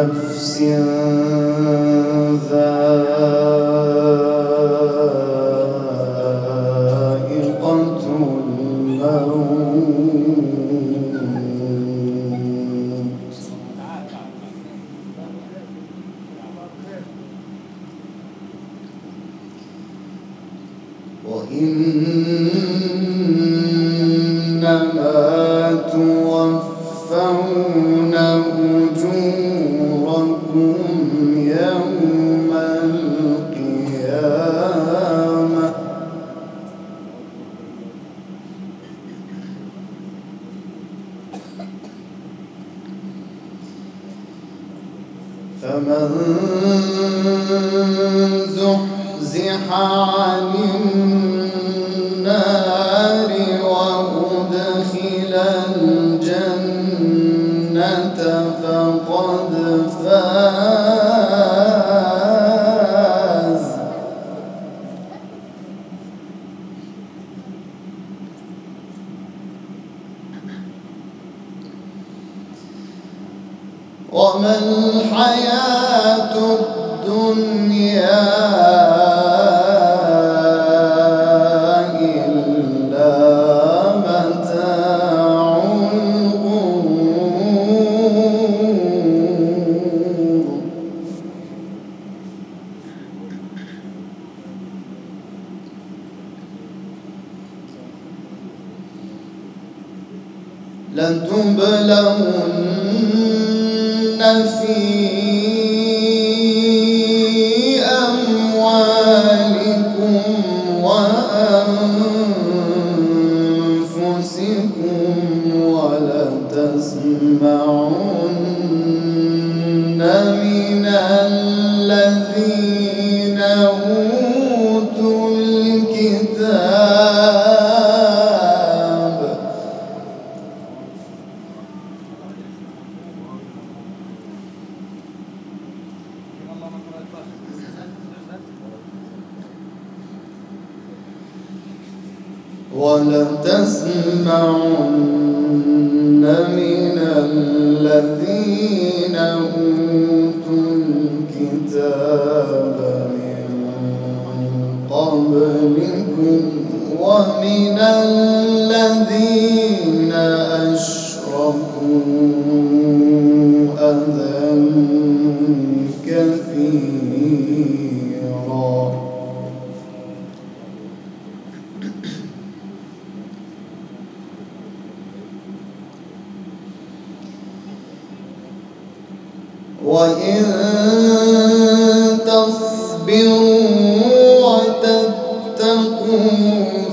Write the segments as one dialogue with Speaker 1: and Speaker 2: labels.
Speaker 1: نفس ذات يوم لتبلون في قبلكم ومن الذين أشركوا أذى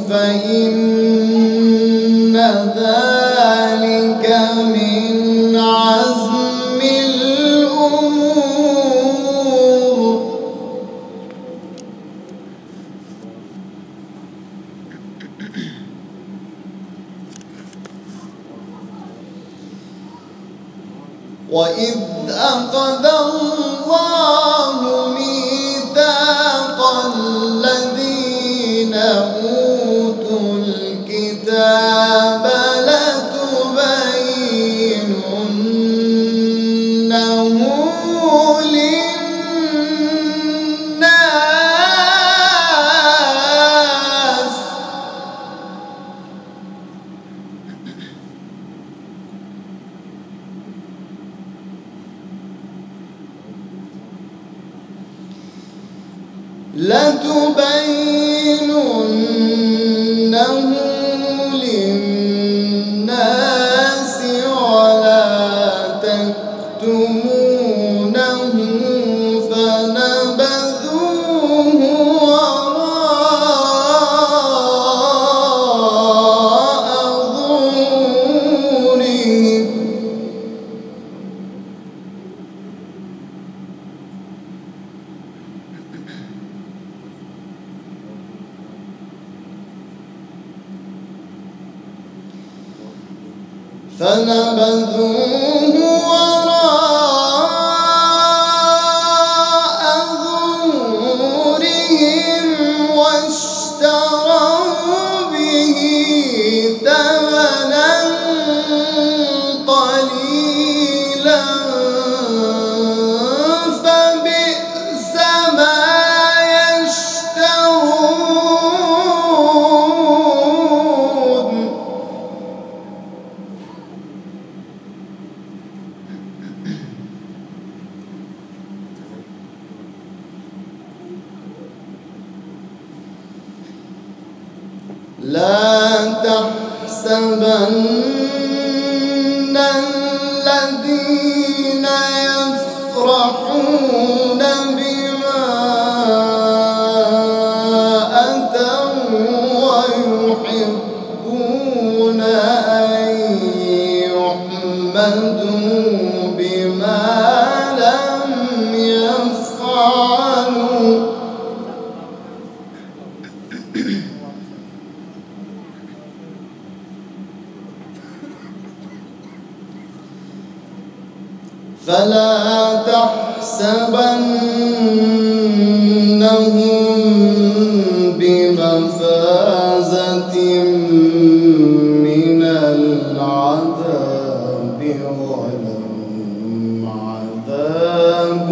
Speaker 1: فإن ذلك فنبذوه لا تحسبن الذين يفرحون بما أتوا ويحبون أن يحمدوا. ظالم عذاب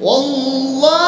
Speaker 1: 往啊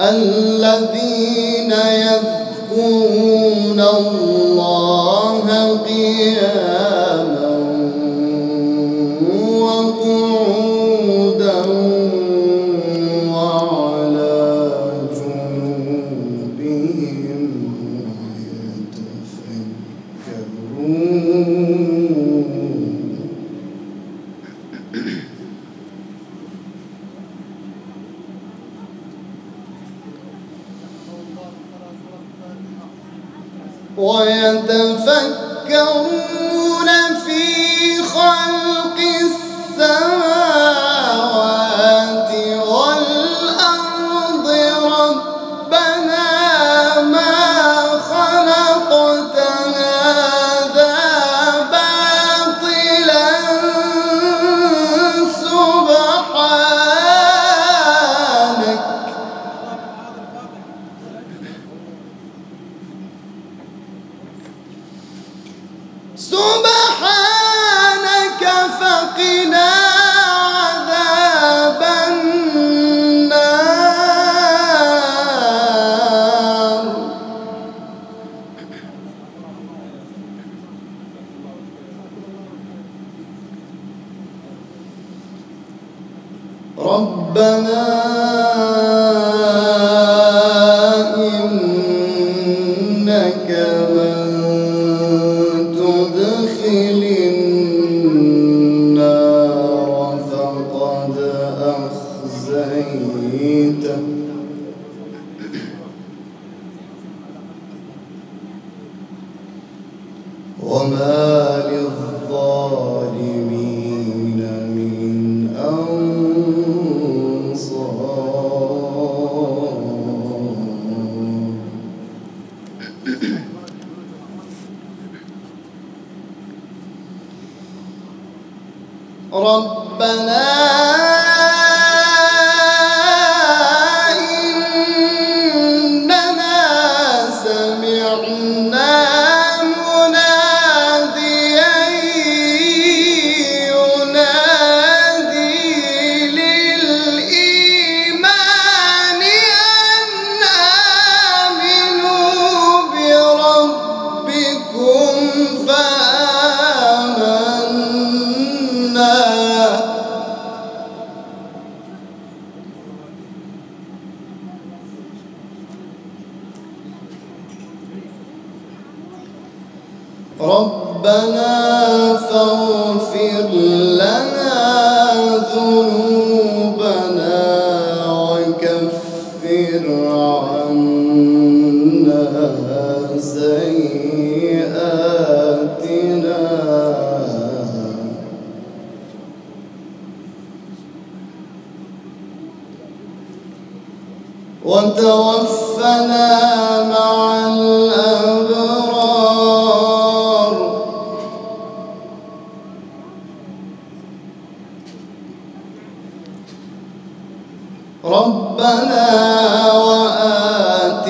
Speaker 1: الذين يذكرون الله قياما وقعودا وعلى جنوبهم ويتفكرون ويتفكرون في خلق ربنا أنصار وكفر عنا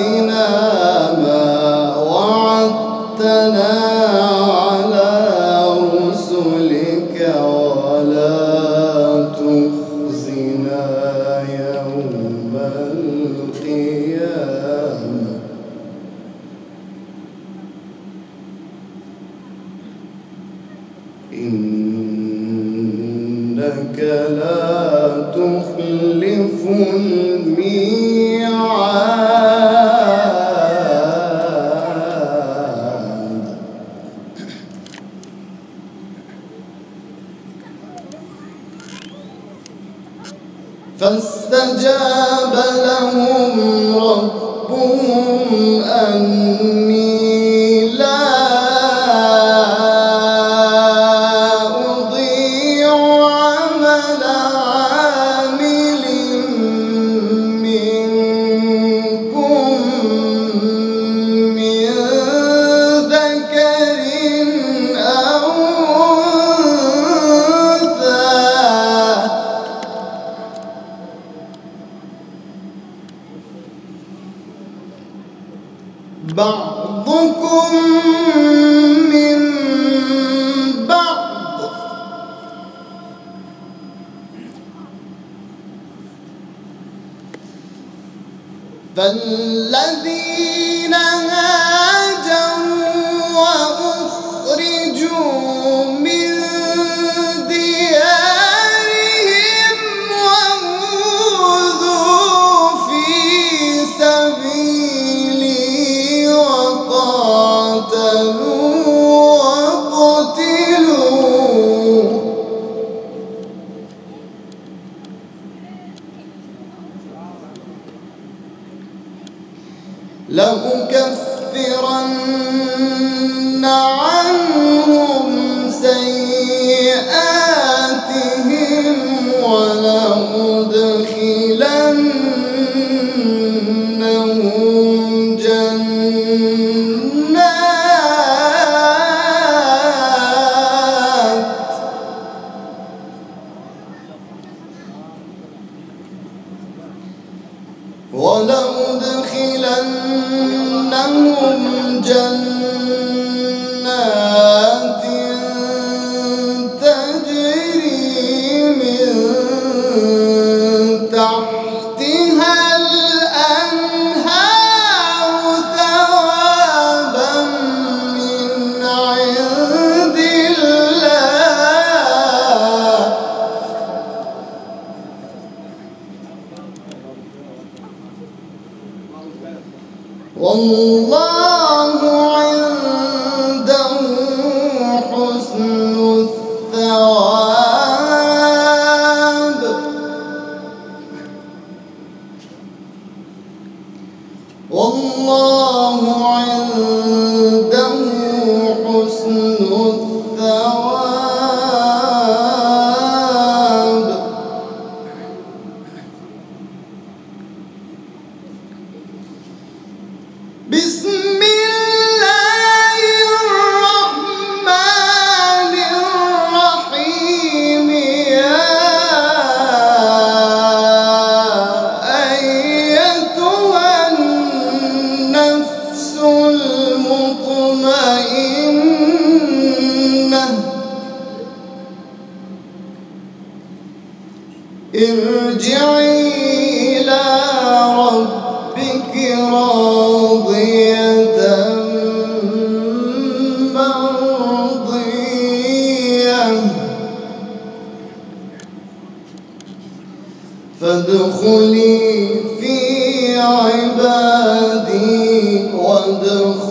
Speaker 1: وآتنا لأكفرن فادخلي في عبادي وادخلي